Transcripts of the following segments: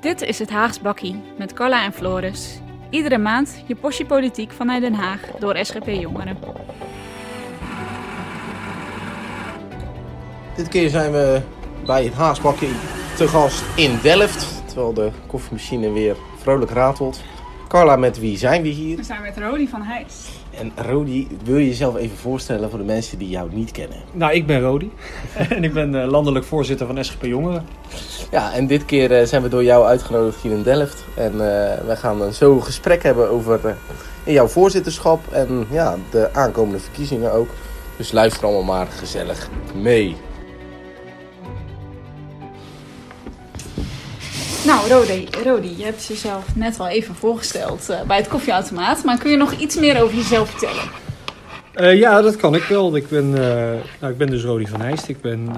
Dit is het Haags Bakkie met Carla en Floris. Iedere maand je portie politiek vanuit Den Haag door SGP Jongeren. Dit keer zijn we bij het Haasbakkie te gast in Delft. Terwijl de koffiemachine weer vrolijk ratelt. Carla, met wie zijn we hier? We zijn met Rodi van Heijs. En Rodi, wil je jezelf even voorstellen voor de mensen die jou niet kennen? Nou, ik ben Rodi en ik ben eh, landelijk voorzitter van SGP Jongeren. Ja, en dit keer eh, zijn we door jou uitgenodigd hier in Delft. En uh, we gaan een zo gesprek hebben over uh, jouw voorzitterschap en ja, de aankomende verkiezingen ook. Dus luister allemaal maar gezellig mee. Nou, Rodi, je hebt jezelf net wel even voorgesteld uh, bij het koffieautomaat. Maar kun je nog iets meer over jezelf vertellen? Uh, ja, dat kan ik wel. Ik ben, uh, nou, ik ben dus Rodi van Heijst. Ik ben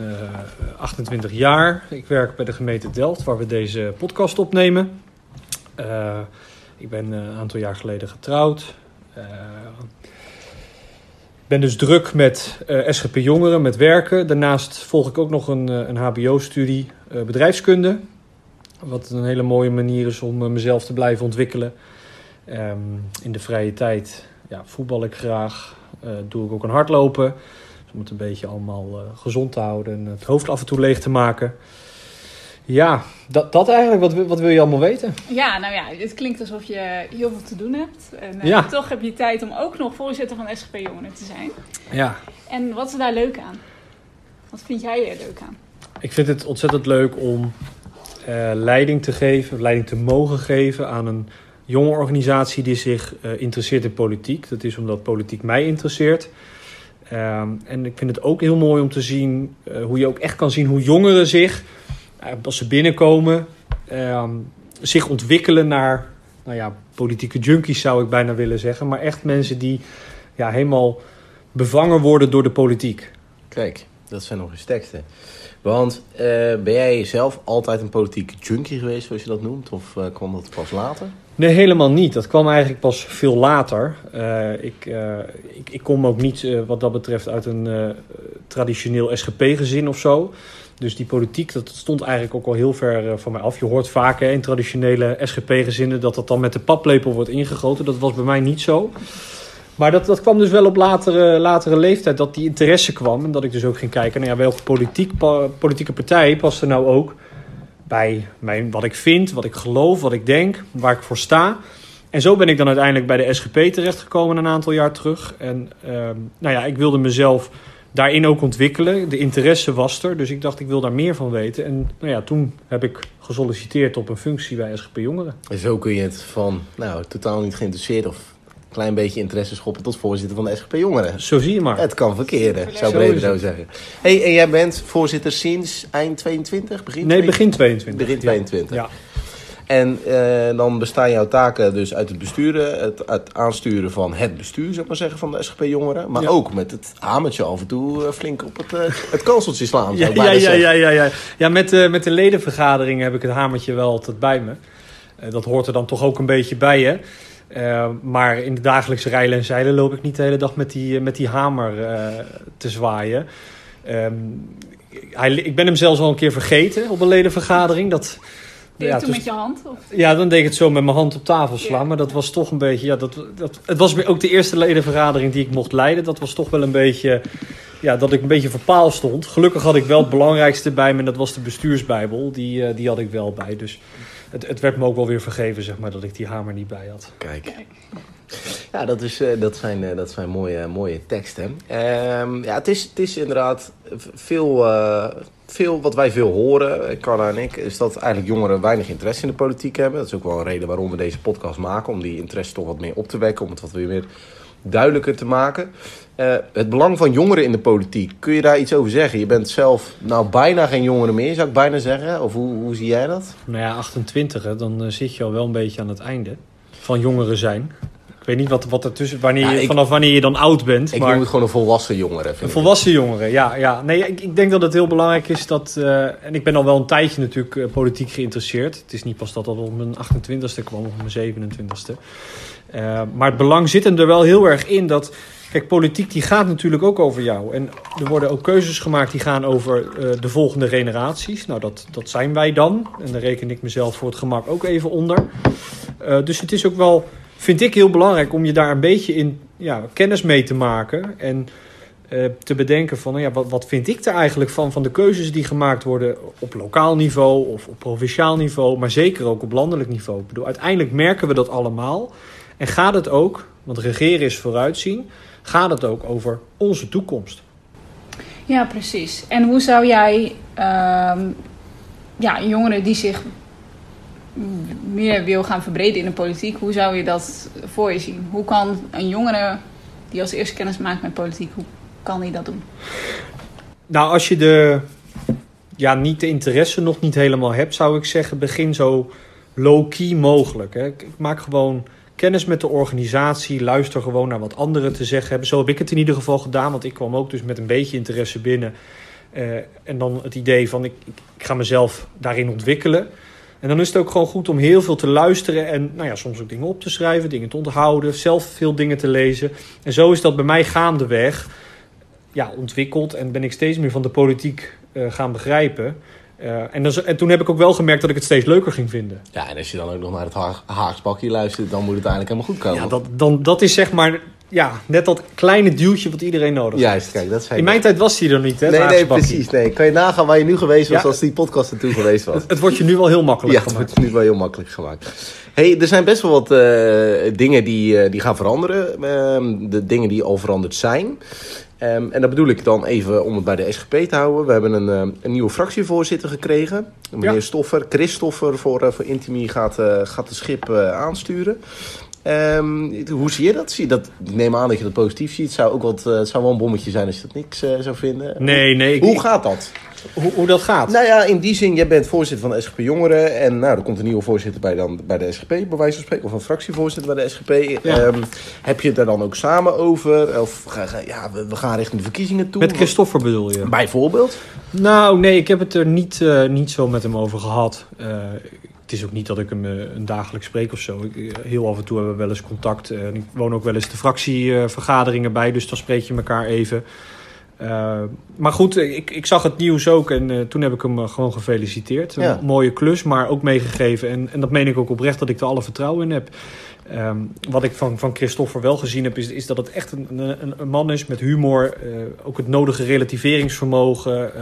28 jaar. Ik werk bij de gemeente Delft, waar we deze podcast opnemen. ik ben een aantal jaar geleden getrouwd. Ik ben dus druk met SGP Jongeren, met werken. Daarnaast volg ik ook nog een, een HBO-studie bedrijfskunde. Wat een hele mooie manier is om mezelf te blijven ontwikkelen. Um, in de vrije tijd ja, voetbal ik graag. Uh, doe ik ook een hardlopen. Dus om het een beetje allemaal uh, gezond te houden en het hoofd af en toe leeg te maken. Ja, dat, dat eigenlijk. Wat, wat wil je allemaal weten? Ja, nou ja, het klinkt alsof je heel veel te doen hebt. En uh, ja. toch heb je tijd om ook nog voorzitter van SGP Jongeren te zijn. Ja. En wat is daar leuk aan? Wat vind jij er leuk aan? Ik vind het ontzettend leuk om uh, leiding te geven, leiding te mogen geven aan een jonge organisatie die zich uh, interesseert in politiek. Dat is omdat politiek mij interesseert. Um, en ik vind het ook heel mooi om te zien uh, hoe je ook echt kan zien hoe jongeren zich, als ze binnenkomen, um, zich ontwikkelen naar nou ja, politieke junkies zou ik bijna willen zeggen. Maar echt mensen die ja, helemaal bevangen worden door de politiek. Kijk, dat zijn nog eens teksten. Want uh, ben jij zelf altijd een politieke junkie geweest, zoals je dat noemt? Of uh, kwam dat pas later? Nee, helemaal niet. Dat kwam eigenlijk pas veel later. Uh, ik, ik, ik, kom ook niet wat dat betreft uit een traditioneel SGP-gezin of zo. Dus die politiek, dat stond eigenlijk ook al heel ver van mij af. Je hoort vaak hè, in traditionele SGP-gezinnen dat dat dan met de paplepel wordt ingegoten. Dat was bij mij niet zo. Maar dat, dat kwam dus wel op latere, latere leeftijd dat die interesse kwam. En dat ik dus ook ging kijken naar ja, welke politiek, politieke partij past er nou ook bij mijn, wat ik vind, wat ik geloof, wat ik denk, waar ik voor sta. En zo ben ik dan uiteindelijk bij de SGP terechtgekomen een aantal jaar terug. En uh, nou ja, ik wilde mezelf daarin ook ontwikkelen. De interesse was er, dus ik dacht ik wil daar meer van weten. En nou ja, toen heb ik gesolliciteerd op een functie bij SGP Jongeren. En zo kun je het van nou, totaal niet geïnteresseerd of klein beetje interesse schoppen tot voorzitter van de SGP Jongeren. Zo zie je maar. Het kan verkeren, zou Breder zeggen. Hey, en jij bent voorzitter sinds eind 22? Begin nee, begin 22. Begin 22. Ja. En uh, dan bestaan jouw taken dus uit het besturen, het, het, aansturen van het bestuur, zou ik maar zeggen, van de SGP Jongeren. Maar ja. ook met het hamertje af en toe uh, flink op het, uh, het kanseltje slaan. ja, ja, ja, ja, ja, ja. ja, met, uh, met de ledenvergadering heb ik het hamertje wel altijd bij me. dat hoort er dan toch ook een beetje bij, hè. Uh, maar in de dagelijkse rijlen en zeilen loop ik niet de hele dag met die, met die hamer uh, te zwaaien. Um, hij, ik ben hem zelfs al een keer vergeten op een ledenvergadering. Dat, Deed ja, je toen met je hand? Of? Ja, dan deed ik het zo met mijn hand op tafel slaan. Ja. Maar dat was toch een beetje... Ja, dat, dat, het was ook de eerste ledenvergadering die ik mocht leiden. Dat was toch wel een beetje... Ja, dat ik een beetje verpaal stond. Gelukkig had ik wel het belangrijkste bij me. En dat was de bestuursbijbel. Die, uh, die had ik wel bij. Dus het, het, werd me ook wel weer vergeven, zeg maar, dat ik die hamer niet bij had. Kijk. Ja, dat, is, uh, dat, zijn, uh, dat zijn mooie, mooie teksten. Um, ja, het is, het is inderdaad veel, uh, veel wat wij veel horen, Carla en ik, is dat eigenlijk jongeren weinig interesse in de politiek hebben. Dat is ook wel een reden waarom we deze podcast maken, om die interesse toch wat meer op te wekken, om het wat weer meer duidelijker te maken. Uh, het belang van jongeren in de politiek, kun je daar iets over zeggen? Je bent zelf nou bijna geen jongere meer, zou ik bijna zeggen. Of hoe, hoe zie jij dat? Nou ja, 28, hè, dan uh, zit je al wel een beetje aan het einde van jongeren zijn. Ik weet niet wat, wat er tussen, wanneer ja, je, ik, vanaf wanneer je dan oud bent. Ik maar, noem het gewoon een volwassen jongere. Een volwassen jongere, ja. ja. Nee, ik, ik, denk dat het heel belangrijk is dat... Uh, en ik ben al wel een tijdje natuurlijk politiek geïnteresseerd. Het is niet pas dat dat op mijn 28ste kwam of mijn 27ste. Uh, maar het belang zit hem er wel heel erg in dat. Kijk, politiek die gaat natuurlijk ook over jou. En er worden ook keuzes gemaakt die gaan over uh, de volgende generaties. Nou, dat, dat zijn wij dan. En daar reken ik mezelf voor het gemak ook even onder. Uh, dus het is ook wel, vind ik, heel belangrijk om je daar een beetje in ja, kennis mee te maken. En te bedenken van, nou ja, wat, wat vind ik er eigenlijk van, van de keuzes die gemaakt worden op lokaal niveau of op provinciaal niveau, maar zeker ook op landelijk niveau. Ik bedoel, uiteindelijk merken we dat allemaal. En gaat het ook, want regeren is vooruitzien, gaat het ook over onze toekomst. Ja, precies. En hoe zou jij uh, ja, jongeren die zich meer wil gaan verbreden in de politiek, hoe zou je dat voor je zien? Hoe kan een jongere die als eerste kennis maakt met politiek, hoe kan hij dat doen? Nou, als je de, ja, niet de interesse nog niet helemaal hebt, zou ik zeggen, begin zo low-key mogelijk. Hè. Ik maak gewoon kennis met de organisatie, luister gewoon naar wat anderen te zeggen hebben. Zo heb ik het in ieder geval gedaan, want ik kwam ook dus met een beetje interesse binnen. Uh, en dan het idee van ik, ik ga mezelf daarin ontwikkelen. En dan is het ook gewoon goed om heel veel te luisteren en nou ja, soms ook dingen op te schrijven, dingen te onthouden, zelf veel dingen te lezen. En zo is dat bij mij gaandeweg ja, ontwikkeld en ben ik steeds meer van de politiek uh, gaan begrijpen. Uh, en, dan, en, toen heb ik ook wel gemerkt dat ik het steeds leuker ging vinden. Ja, en als je dan ook nog naar het ha Haagsbakje luistert, dan moet het eigenlijk helemaal goed komen. Ja, dat, dan, dat is zeg maar ja, net dat kleine duwtje wat iedereen nodig heeft. Juist, kijk, dat zei In mijn tijd was hij er niet, hè? Nee, nee, precies. Nee. Kan je nagaan waar je nu geweest was ja. als die podcast er toen geweest was? Het, het wordt je nu wel heel makkelijk ja, gemaakt. het wordt nu wel heel makkelijk gemaakt. hey, er zijn best wel wat uh, dingen die, uh, die gaan veranderen. Uh, de dingen die al veranderd zijn. Um, en dat bedoel ik dan even om het bij de SGP te houden. We hebben een, uh, een nieuwe fractievoorzitter gekregen. Meneer ja. Stoffer, Chris Stoffer voor, uh, voor Intimi gaat, uh, gaat de schip aansturen. Um, hoe zie je dat? Zie je dat? Ik neem aan dat je dat positief ziet. Het zou ook wat, het zou wel een bommetje zijn als je dat niks zou vinden. Nee, nee. Ik, hoe gaat dat? Hoe, hoe dat gaat? Nou ja, in die zin, jij bent voorzitter van de SGP Jongeren. En nou, er komt een nieuwe voorzitter bij, dan, bij de SGP, bij wijze van spreken. Of een fractievoorzitter bij de SGP. Ja. Um, heb je het daar dan ook samen over? Of ga, ga, ja, we, we, gaan richting de verkiezingen toe. Met Christoffer bedoel je? Bijvoorbeeld? Nou, nee, ik heb het er niet, uh, niet zo met hem over gehad. Uh, het is ook niet dat ik hem uh, een dagelijks spreek of zo. Ik, heel af en toe hebben we wel eens contact. ik woon ook wel eens de fractievergaderingen bij, dus dan spreek je elkaar even. Uh, maar goed, ik, ik zag het nieuws ook en uh, toen heb ik hem uh, gewoon gefeliciteerd. Ja. Een mooie klus, maar ook meegegeven. En, en dat meen ik ook oprecht dat ik er alle vertrouwen in heb. Um, wat ik van, van Christoffer wel gezien heb, is, is dat het echt een, een, een man is met humor. ook het nodige relativeringsvermogen.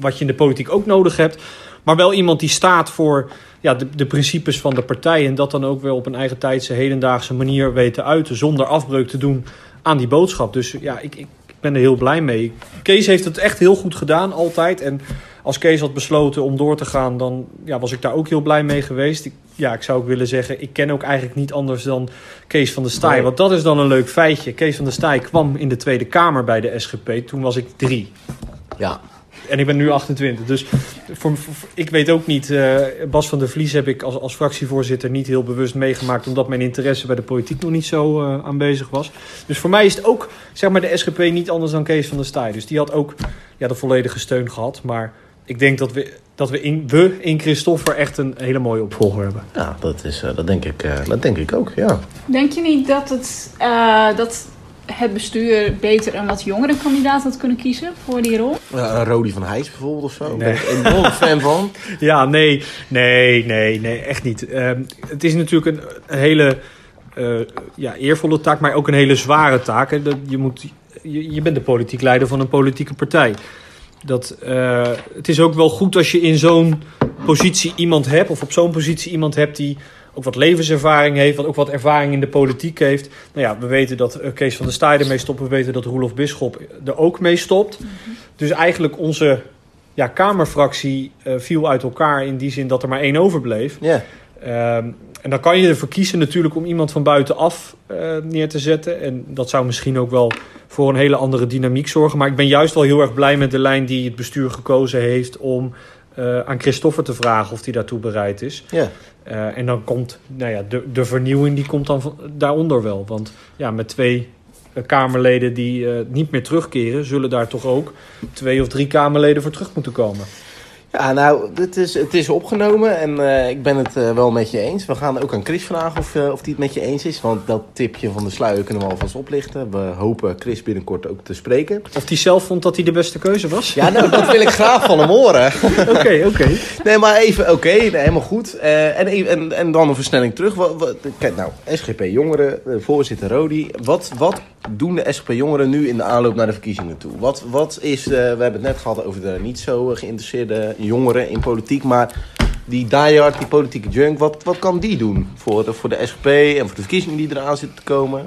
wat je in de politiek ook nodig hebt. Maar wel iemand die staat voor ja, de, de principes van de partij. En dat dan ook wel op een eigen tijdse, hedendaagse manier weet te uiten. Zonder afbreuk te doen aan die boodschap. Dus ja, ik, ik ben er heel blij mee. Kees heeft het echt heel goed gedaan, altijd. En als Kees had besloten om door te gaan, dan ja, was ik daar ook heel blij mee geweest. Ik, ja, ik zou ook willen zeggen, ik ken ook eigenlijk niet anders dan Kees van der Staaij. Want dat is dan een leuk feitje. Kees van der Staaij kwam in de Tweede Kamer bij de SGP. Toen was ik drie. Ja, en ik ben nu 28. Dus voor, voor, ik weet ook niet. Uh, Bas van der Vlies heb ik als, als fractievoorzitter niet heel bewust meegemaakt. Omdat mijn interesse bij de politiek nog niet zo uh, aanwezig was. Dus voor mij is het ook, zeg maar, de SGP niet anders dan Kees van der Staaij. Dus die had ook ja, de volledige steun gehad. Maar ik denk dat we, dat we, in, we in Christoffer echt een hele mooie opvolger hebben. Ja, dat, is, uh, dat, denk, ik, dat denk ik ook, ja. Denk je niet dat het. dat het bestuur beter een wat jongere kandidaat had kunnen kiezen voor die rol? Uh, Rodi van Heijs bijvoorbeeld of zo. Nee. Ben ik een fan van. Ja, nee, nee, nee, nee, echt niet. Uh, het is natuurlijk een, een hele uh, ja, eervolle taak, maar ook een hele zware taak. Hè. Dat je, moet, je, je bent de politiek leider van een politieke partij. Dat, uh, het is ook wel goed als je in zo'n positie iemand hebt, of op zo'n positie iemand hebt die ook wat levenservaring heeft, wat ook wat ervaring in de politiek heeft. Nou ja, we weten dat uh, Kees van der Staaij ermee stopt. We weten dat Roelof Bisschop er ook mee stopt. Mm -hmm. Dus eigenlijk onze ja, Kamerfractie uh, viel uit elkaar in die zin dat er maar één overbleef. Yeah. Um, en dan kan je ervoor kiezen natuurlijk om iemand van buitenaf uh, neer te zetten. En dat zou misschien ook wel voor een hele andere dynamiek zorgen. Maar ik ben juist wel heel erg blij met de lijn die het bestuur gekozen heeft om uh, aan Christoffer te vragen of hij daartoe bereid is. Ja. Uh, en dan komt nou ja, de, de vernieuwing die komt dan van, daaronder wel. Want ja, met twee uh, Kamerleden die niet meer terugkeren, zullen daar toch ook twee of drie Kamerleden voor terug moeten komen. Ja, nou, het is, het is opgenomen en uh, ik ben het uh, wel met je eens. We gaan ook aan Chris vragen of, uh, of die het met je eens is. Want dat tipje van de sluier kunnen we alvast oplichten. We hopen Chris binnenkort ook te spreken. Of hij zelf vond dat hij de beste keuze was? Ja, nou, dat wil ik graag van hem horen. Oké, oké. Okay. Nee, maar even, oké, okay, nee, helemaal goed. en, en, en dan een versnelling terug. Wat, wat, kijk, nou, SGP Jongeren, voorzitter Rodi. Wat, wat doen de SGP Jongeren nu in de aanloop naar de verkiezingen toe? Wat, wat is, we hebben het net gehad over de niet zo geïnteresseerde jongeren in politiek. Maar die diehard, die politieke junk, wat, wat kan die doen voor de, voor de SGP en voor de verkiezingen die eraan zitten te komen?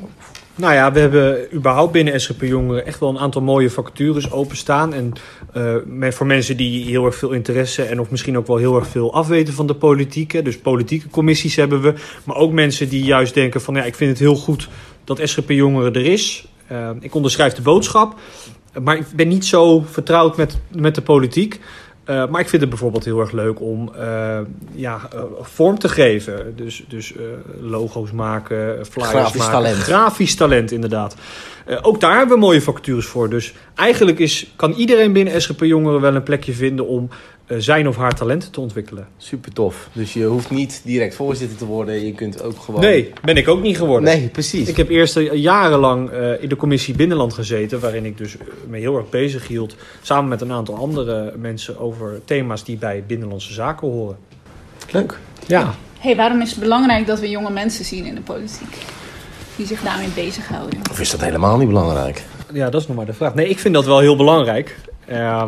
Nou ja, we hebben überhaupt binnen SGP Jongeren echt wel een aantal mooie vacatures openstaan. En uh, voor mensen die heel erg veel interesse en of misschien ook wel heel erg veel afweten van de politiek. Dus politieke commissies hebben we. Maar ook mensen die juist denken van ja, ik vind het heel goed dat SGP Jongeren er is. Uh, ik onderschrijf de boodschap. Maar ik ben niet zo vertrouwd met, met de politiek. Uh, maar ik vind het bijvoorbeeld heel erg leuk om uh, ja, uh, vorm te geven. Dus, dus logo's maken, flyers Grafisch maken. talent. Grafisch talent, inderdaad. ook daar hebben we mooie vacatures voor. Dus eigenlijk is, kan iedereen binnen SGP Jongeren wel een plekje vinden om zijn of haar talenten te ontwikkelen. Super tof. Dus je hoeft niet direct voorzitter te worden. Je kunt ook gewoon... Nee, ben ik ook niet geworden. Nee, precies. Ik heb eerst jarenlang uh, in de commissie Binnenland gezeten... waarin ik dus me heel erg bezig hield... samen met een aantal andere mensen... over thema's die bij Binnenlandse Zaken horen. Leuk. Ja. hey, waarom is het belangrijk dat we jonge mensen zien in de politiek? Die zich daarmee bezighouden. Of is dat helemaal niet belangrijk? Ja, dat is nog maar de vraag. Nee, ik vind dat wel heel belangrijk. Uh,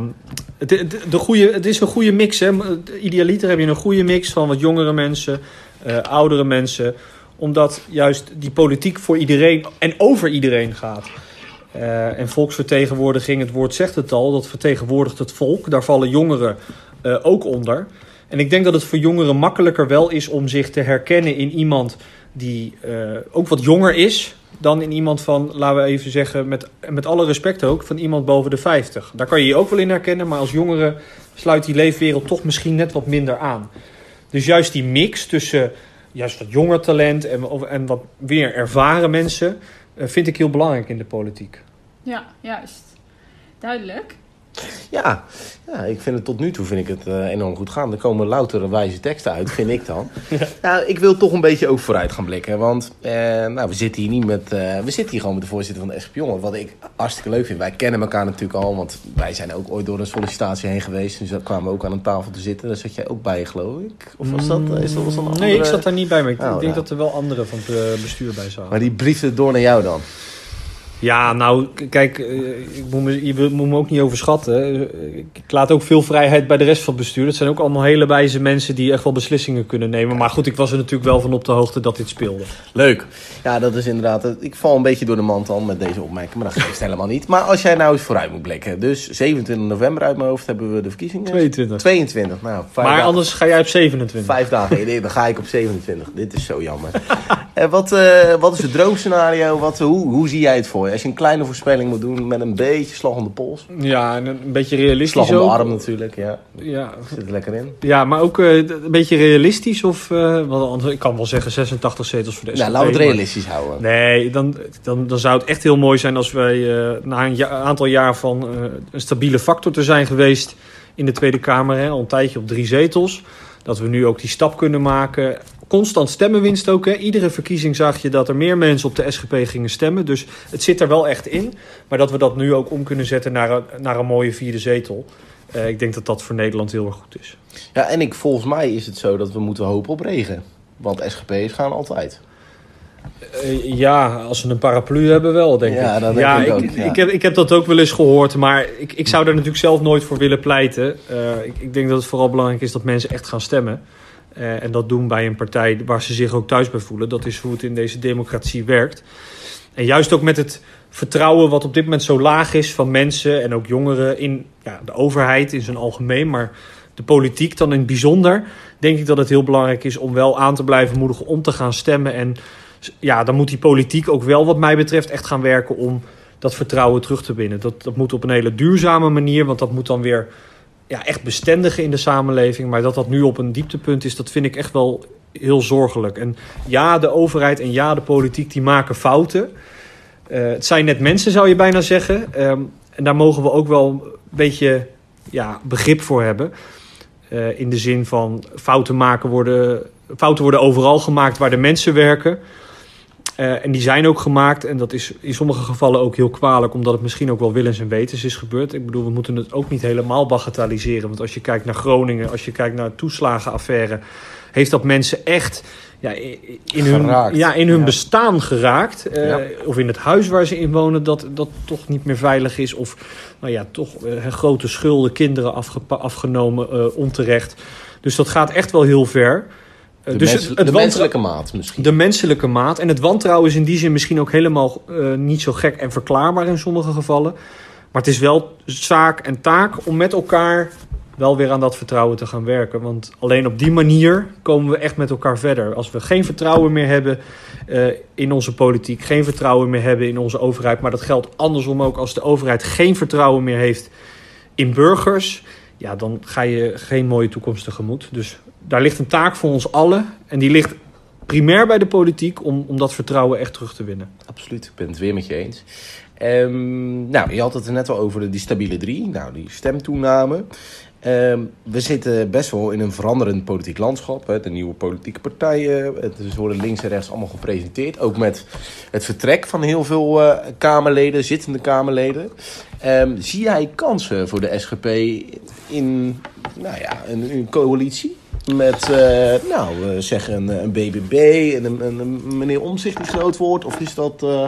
het, de goede, het is een goede mix. Hè? Idealiter heb je een goede mix van wat jongere mensen, uh, oudere mensen. Omdat juist die politiek voor iedereen en over iedereen gaat. Uh, en volksvertegenwoordiging, het woord zegt het al, dat vertegenwoordigt het volk. Daar vallen jongeren uh, ook onder. En ik denk dat het voor jongeren makkelijker wel is om zich te herkennen in iemand die ook wat jonger is dan in iemand van, laten we even zeggen, met, met alle respect ook, van iemand boven de 50. Daar kan je je ook wel in herkennen, maar als jongere sluit die leefwereld toch misschien net wat minder aan. Dus juist die mix tussen juist wat jonger talent en, en wat weer ervaren mensen, vind ik heel belangrijk in de politiek. Ja, juist. Duidelijk. Ja, ja, ik vind het tot nu toe vind ik het uh, enorm goed gaan. Er komen louter wijze teksten uit, vind ik dan. ja. Nou, ik wil toch een beetje ook vooruit gaan blikken. Want uh, nou, we zitten hier niet met. Uh, we zitten hier gewoon met de voorzitter van de SGP Jongen. Wat ik hartstikke leuk vind. Wij kennen elkaar natuurlijk al. Want wij zijn ook ooit door een sollicitatie heen geweest. Dus daar kwamen we ook aan een tafel te zitten. Daar zat jij ook bij, geloof ik. Of was dat, is dat was een andere... Nee, ik zat daar niet bij. Maar ik oh, denk nou. dat er wel anderen van het bestuur bij zaten. Maar die briefde het door naar jou dan? Ja, nou, kijk, ik moet me, je moet me ook niet overschatten. Ik laat ook veel vrijheid bij de rest van het bestuur. Dat zijn ook allemaal hele wijze mensen die echt wel beslissingen kunnen nemen. Maar goed, ik was er natuurlijk wel van op de hoogte dat dit speelde. Leuk. Ja, dat is inderdaad... Ik val een beetje door de mand al met deze opmerking, maar dat geeft helemaal niet. Maar als jij nou eens vooruit moet blikken. Dus 27 november uit mijn hoofd hebben we de verkiezingen. 22. 22, nou. Maar dagen. anders ga jij op 27. Vijf dagen. Nee, dan ga ik op 27. Dit is zo jammer. en wat, uh, wat is het droomscenario? Wat, hoe, hoe zie jij het voor Als je een kleine voorspelling moet doen met een beetje slag om de pols. Ja, en een beetje realistisch Slag om de ook. arm natuurlijk, ja. Ja. Zit er lekker in. Ja, maar ook uh, een beetje realistisch of... Uh, wat, ik kan wel zeggen 86 zetels voor de SGP. Nou, laten we het realistisch maar, houden. Nee, dan, dan, dan zou het echt heel mooi zijn als wij uh, na een ja, aantal jaar van een stabiele factor te zijn geweest in de Tweede Kamer, hè, al een tijdje op drie zetels, dat we nu ook die stap kunnen maken constant stemmenwinst ook. Hè. Iedere verkiezing zag je dat er meer mensen op de SGP gingen stemmen. Dus het zit er wel echt in. Maar dat we dat nu ook om kunnen zetten naar een, naar een mooie vierde zetel. Uh, ik denk dat dat voor Nederland heel erg goed is. Ja, en ik, volgens mij is het zo dat we moeten hopen op regen. Want SGP's gaan altijd. Uh, ja, als we een paraplu hebben wel, denk ja, ik. Dat ja, denk ik, ik, ook, ja. ik, heb, ik heb dat ook wel eens gehoord. Maar ik, ik zou daar natuurlijk zelf nooit voor willen pleiten. Uh, ik, ik denk dat het vooral belangrijk is dat mensen echt gaan stemmen. Uh, en dat doen bij een partij waar ze zich ook thuis bij voelen. Dat is hoe het in deze democratie werkt. En juist ook met het vertrouwen wat op dit moment zo laag is van mensen en ook jongeren in ja, de overheid in zijn algemeen, maar de politiek dan in het bijzonder, denk ik dat het heel belangrijk is om wel aan te blijven moedigen om te gaan stemmen. En ja, dan moet die politiek ook wel, wat mij betreft, echt gaan werken om dat vertrouwen terug te winnen. Dat, dat moet op een hele duurzame manier, want dat moet dan weer ja, echt bestendigen in de samenleving. Maar dat dat nu op een dieptepunt is, dat vind ik echt wel heel zorgelijk. En ja, de overheid en ja, de politiek, die maken fouten. Uh, het zijn net mensen, zou je bijna zeggen. Um, en daar mogen we ook wel een beetje ja, begrip voor hebben. Eh, in de zin van fouten maken worden, fouten worden overal gemaakt waar de mensen werken. Eh, en die zijn ook gemaakt. En dat is in sommige gevallen ook heel kwalijk, omdat het misschien ook wel willens en wetens is gebeurd. Ik bedoel, we moeten het ook niet helemaal bagatelliseren. Want als je kijkt naar Groningen, als je kijkt naar de toeslagenaffaire, heeft dat mensen echt ja, in hun, Geraakt. ja, in hun Ja. bestaan geraakt. Eh, Ja. Of in het huis waar ze in wonen, dat dat toch niet meer veilig is. Of nou ja, toch eh, grote schulden, kinderen afgenomen onterecht. Dus dat gaat echt wel heel ver. De, dus mens- het, menselijke maat misschien. de menselijke maat. En het wantrouwen is in die zin misschien ook helemaal eh, niet zo gek en verklaarbaar in sommige gevallen. Maar het is wel zaak en taak om met elkaar wel weer aan dat vertrouwen te gaan werken. Want alleen op die manier komen we echt met elkaar verder. Als we geen vertrouwen meer hebben eh, in onze politiek, geen vertrouwen meer hebben in onze overheid. Maar dat geldt andersom ook als de overheid geen vertrouwen meer heeft in burgers. Ja, dan ga je geen mooie toekomst tegemoet. Dus daar ligt een taak voor ons allen. En die ligt primair bij de politiek om, om dat vertrouwen echt terug te winnen. Absoluut, ik ben het weer met je eens. Ehm, nou, je had het er net al over die stabiele drie, nou, die stemtoename. Ehm, we zitten best wel in een veranderend politiek landschap. Hè. De nieuwe politieke partijen, het, worden links en rechts allemaal gepresenteerd. Ook met het vertrek van heel veel eh, Kamerleden, zittende Kamerleden. Ehm, zie jij kansen voor de SGP in nou ja, een coalitie? Met, eh, nou, we zeggen een, een BBB en een, een, een meneer Omzicht die groot wordt? Of is dat... eh,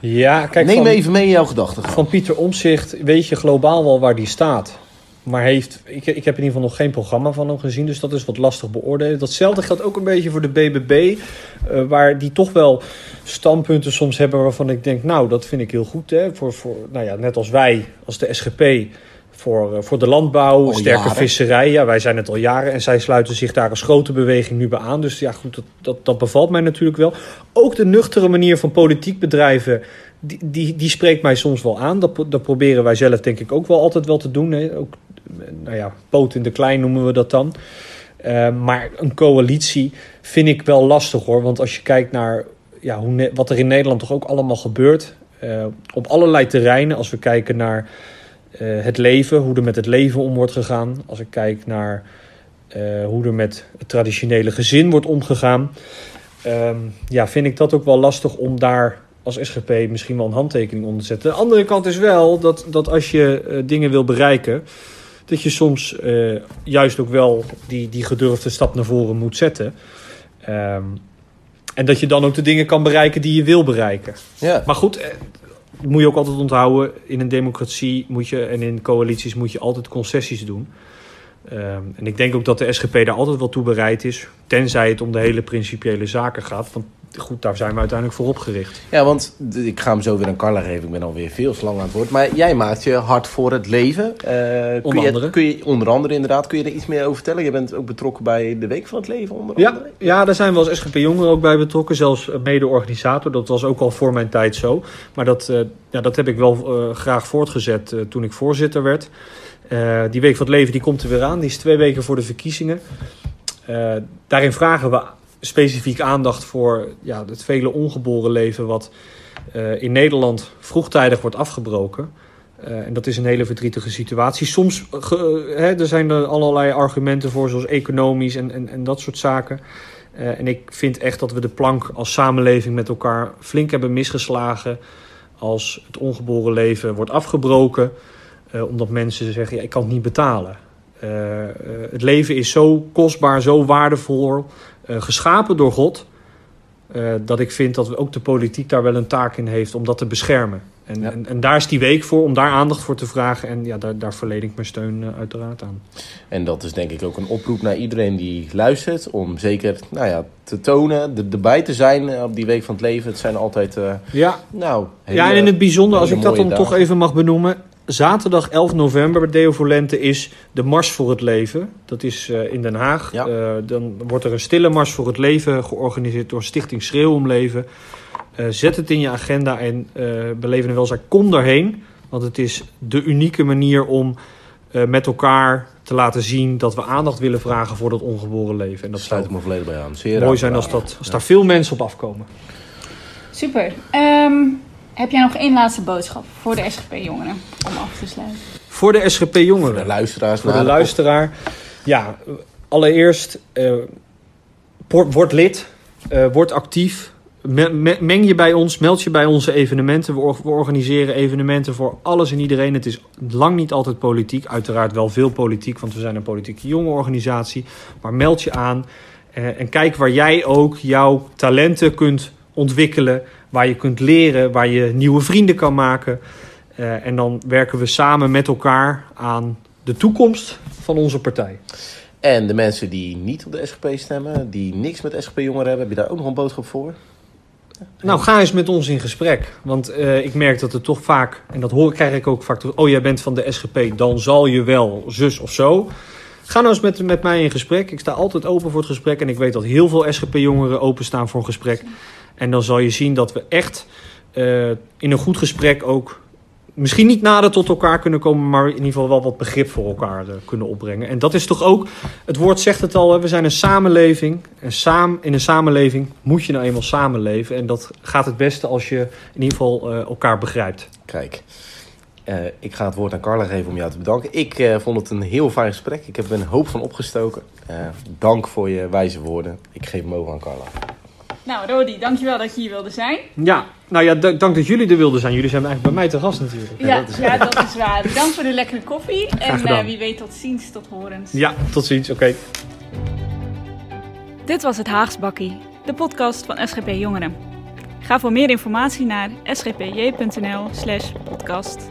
Ja, kijk, Neem van, even mee in jouw gedachten. van Pieter Omzicht weet je globaal wel waar die staat. Maar heeft, ik, ik heb in ieder geval nog geen programma van hem gezien, dus dat is wat lastig beoordelen. Datzelfde geldt ook een beetje voor de BBB, eh, waar die toch wel standpunten soms hebben waarvan ik denk, nou, dat vind ik heel goed. Hè? Voor, voor, nou ja, net als wij, als de SGP, voor, eh, voor de landbouw, Al sterke jaren. visserij. Ja, wij zijn het al jaren en zij sluiten zich daar als grote beweging nu bij aan. Dus ja, goed, dat, dat, dat bevalt mij natuurlijk wel. Ook de nuchtere manier van politiek bedrijven, die, die, die spreekt mij soms wel aan. Dat, dat proberen wij zelf denk ik ook wel altijd wel te doen. Hè? Ook, nou ja, poot in de klein noemen we dat dan. Eh, maar een coalitie vind ik wel lastig hoor. Want als je kijkt naar ja, hoe wat er in Nederland toch ook allemaal gebeurt. eh, op allerlei terreinen. Als we kijken naar eh, het leven, hoe er met het leven om wordt gegaan. Als ik kijk naar eh, hoe er met het traditionele gezin wordt omgegaan. ehm, ja, vind ik dat ook wel lastig om daar als SGP misschien wel een handtekening onder te zetten. De andere kant is wel dat, dat als je eh, dingen wil bereiken, dat je soms juist ook wel die, die gedurfde stap naar voren moet zetten. Ehm, en dat je dan ook de dingen kan bereiken die je wil bereiken. Ja. Maar goed, moet je ook altijd onthouden. In een democratie moet je en in coalities moet je altijd concessies doen. Ehm, en ik denk ook dat de SGP daar altijd wel toe bereid is. Tenzij het om de hele principiële zaken gaat. Want goed, daar zijn we uiteindelijk voor opgericht. ja, want ik ga hem zo weer aan Carla geven. Ik ben alweer veel te lang aan het woord. Maar jij maakt je hard voor het leven. Eh, kun Onder je, andere. Kun je, onder andere inderdaad. Kun je er iets meer over vertellen? Je bent ook betrokken bij de Week van het Leven onder Ja, andere. ja, daar zijn we als SGP Jongeren ook bij betrokken. Zelfs mede-organisator. Dat was ook al voor mijn tijd zo. Maar dat, eh, ja, dat heb ik wel eh, graag voortgezet toen ik voorzitter werd. Die Week van het Leven die komt er weer aan. Die is twee weken voor de verkiezingen. Daarin vragen we specifiek aandacht voor ja, het vele ongeboren leven... wat eh, in Nederland vroegtijdig wordt afgebroken... Eh, en dat is een hele verdrietige situatie. Soms eh, hè, er zijn er allerlei argumenten voor, zoals economisch en, en, en dat soort zaken. En ik vind echt dat we de plank als samenleving met elkaar flink hebben misgeslagen. Als het ongeboren leven wordt afgebroken, omdat mensen zeggen: ja, ik kan het niet betalen. Het leven is zo kostbaar, zo waardevol, geschapen door God. eh, dat ik vind dat we ook de politiek daar wel een taak in heeft om dat te beschermen. En, Ja. en, en daar is die week voor, om daar aandacht voor te vragen. En ja, daar, daar verleen ik mijn steun eh, uiteraard aan. En dat is denk ik ook een oproep naar iedereen die luistert. Om zeker nou ja, te tonen, er- erbij te zijn eh, op die Week van het Leven. Het zijn altijd, eh, Ja, nou... ja, en in het bijzonder, als ik dat dan toch even mag benoemen. Zaterdag 11 november bij Deo Volente is de Mars voor het Leven. Dat is eh, in Den Haag. Ja. Eh, dan wordt er een stille Mars voor het Leven georganiseerd door Stichting Schreeuw om Leven. Eh, zet het in je agenda en eh beleven en welzijn. Kom daarheen, want het is de unieke manier om eh, met elkaar te laten zien dat we aandacht willen vragen voor dat ongeboren leven. En dat sluit ik me volledig bij aan. Zeer mooi zijn als, dat, als daar veel mensen op afkomen. Super. Ehm, heb jij nog één laatste boodschap voor de SGP-jongeren om af te sluiten? Voor de SGP-jongeren. Voor de luisteraars. Voor de luisteraar. Ja, allereerst eh, word, lid, eh, word actief. Me- me- meng je bij ons, meld je bij onze evenementen. We, or- we organiseren evenementen voor alles en iedereen. Het is lang niet altijd politiek. Uiteraard wel veel politiek, want we zijn een politieke jonge organisatie. Maar meld je aan eh, en kijk waar jij ook jouw talenten kunt ontwikkelen. Waar je kunt leren, waar je nieuwe vrienden kan maken. Eh, en dan werken we samen met elkaar aan de toekomst van onze partij. En de mensen die niet op de SGP stemmen, die niks met SGP-jongeren hebben, heb je daar ook nog een boodschap voor? Nou, ga eens met ons in gesprek. Want eh, ik merk dat er toch vaak, en dat hoor, krijg ik ook vaak terug... oh, jij bent van de SGP, dan zal je wel zus of zo. Ga nou eens met, met mij in gesprek. Ik sta altijd open voor het gesprek. En ik weet dat heel veel SGP-jongeren openstaan voor een gesprek. En dan zal je zien dat we echt eh, in een goed gesprek ook... misschien niet nader tot elkaar kunnen komen... maar in ieder geval wel wat begrip voor elkaar eh, kunnen opbrengen. En dat is toch ook... Het woord zegt het al, we zijn een samenleving. En saam, in een samenleving moet je nou eenmaal samenleven. En dat gaat het beste als je in ieder geval eh, elkaar begrijpt. Kijk, eh, ik ga het woord aan Carla geven om jou te bedanken. Ik eh, vond het een heel fijn gesprek. Ik heb er een hoop van opgestoken. Eh, dank voor je wijze woorden. Ik geef hem over aan Carla. Nou, Rodi, dankjewel dat je hier wilde zijn. Ja, nou ja, dank dat jullie er wilden zijn. Jullie zijn eigenlijk bij mij te gast natuurlijk. Ja, dat is- ja, dat is waar. Bedankt voor de lekkere koffie. En eh, wie weet tot ziens, tot horens. Ja, tot ziens. Oké. Dit was het Haags Bakkie, de podcast van SGP Jongeren. Ga voor meer informatie naar sgpj.nl slash podcast.